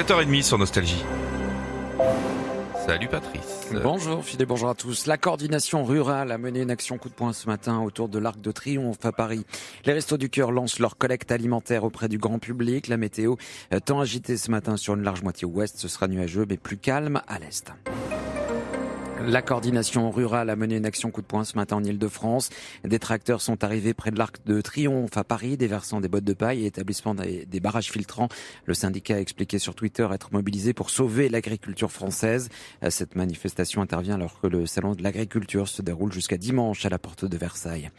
7h30 sur Nostalgie. Salut Patrice. Bonjour Philippe, bonjour à tous. La coordination rurale a mené une action coup de poing ce matin autour de l'Arc de Triomphe à Paris. Les Restos du Cœur lancent leur collecte alimentaire auprès du grand public. La météo, euh, tant agitée ce matin sur une large moitié ouest, ce sera nuageux mais plus calme à l'est. La coordination rurale a mené une action coup de poing ce matin en Ile-de-France. Des tracteurs sont arrivés près de l'Arc de Triomphe à Paris, déversant des bottes de paille et établissant des, barrages filtrants. Le syndicat a expliqué sur Twitter être mobilisé pour sauver l'agriculture française. Cette manifestation intervient alors que le salon de l'agriculture se déroule jusqu'à dimanche à la porte de Versailles.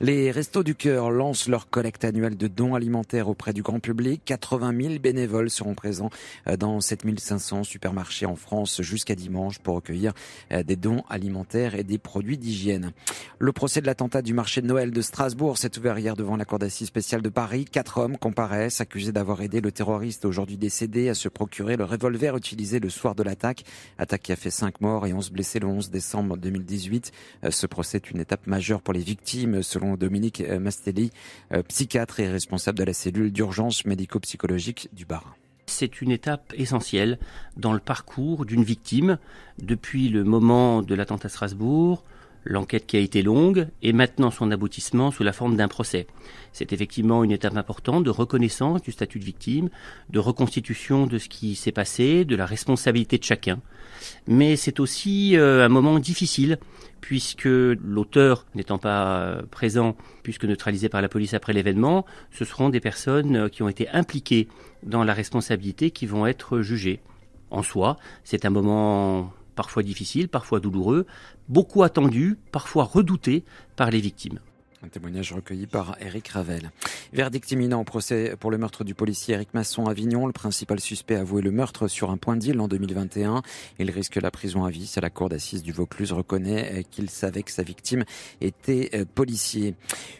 Les Restos du Cœur lancent leur collecte annuelle de dons alimentaires auprès du grand public. 80 000 bénévoles seront présents dans 7500 supermarchés en France jusqu'à dimanche pour recueillir des dons alimentaires et des produits d'hygiène. Le procès de l'attentat du marché de Noël de Strasbourg s'est ouvert hier devant la cour d'assises spéciale de Paris. Quatre hommes comparaissent, accusés d'avoir aidé le terroriste aujourd'hui décédé à se procurer le revolver utilisé le soir de l'attaque. Attaque qui a fait cinq morts et 11 blessés le 11 décembre 2018. Euh, ce procès est une étape majeure pour les victimes, selon Dominique euh, Mastelli, euh, psychiatre et responsable de la cellule d'urgence médico-psychologique du Bar c'est une étape essentielle dans le parcours d'une victime. Depuis le moment de l'attentat à Strasbourg, l'enquête qui a été longue et maintenant son aboutissement sous la forme d'un procès. C'est effectivement une étape importante de reconnaissance du statut de victime, de reconstitution de ce qui s'est passé, de la responsabilité de chacun. Mais c'est aussi euh, un moment difficile puisque l'auteur n'étant pas euh, présent, puisque neutralisé par la police après l'événement, ce seront des personnes euh, qui ont été impliquées dans la responsabilité qui vont être jugées. En soi, c'est un moment parfois difficile, parfois douloureux, beaucoup attendu, parfois redouté par les victimes. Un témoignage recueilli par Eric Ravel. Verdict imminent au procès pour le meurtre du policier Eric Masson à Avignon. Le principal suspect a avoué le meurtre sur un point d'île en 2021. Il risque la prison à vie si la cour d'assises du Vaucluse reconnaît qu'il savait que sa victime était euh, policier.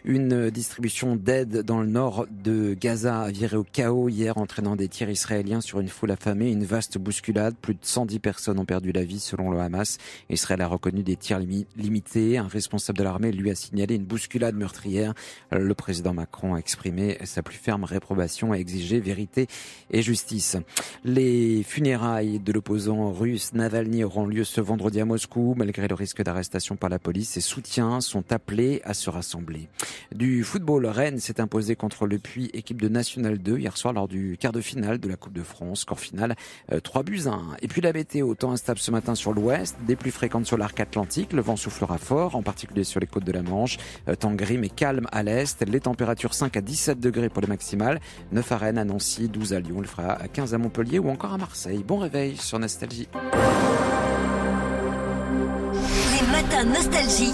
Une distribution d'aide dans le nord de Gaza a viré au chaos hier, entraînant des tirs israéliens sur une foule affamée. Une vaste bousculade. Plus de 110 personnes ont perdu la vie selon le Hamas. Israël a reconnu des tirs limités. Un responsable de l'armée lui a signalé une bousculade meurtrière. Le président Macron a exprimé sa plus ferme réprobation et exigé vérité et justice. Les funérailles de l'opposant russe Navalny auront lieu ce vendredi à Moscou. Malgré le risque d'arrestation par la police, ses soutiens sont appelés à se rassembler. Du football, Rennes s'est imposé contre le Puy, équipe de National 2, hier soir lors du quart de finale de la Coupe de France. Score final, 3 euh, buts 1. Et puis la météo, temps instable ce matin sur l'ouest, des plus fréquentes sur l'arc atlantique. Le vent soufflera fort, en particulier sur les côtes de la Manche. Euh, temps gris mais calme à l'est. Les températures 5 à 17 degrés pour les maximales. 9 à Rennes, à Nancy, 12 à Lyon. Il fera à 15 à Montpellier ou encore à Marseille. Bon réveil sur Nostalgie. Les matins Nostalgie.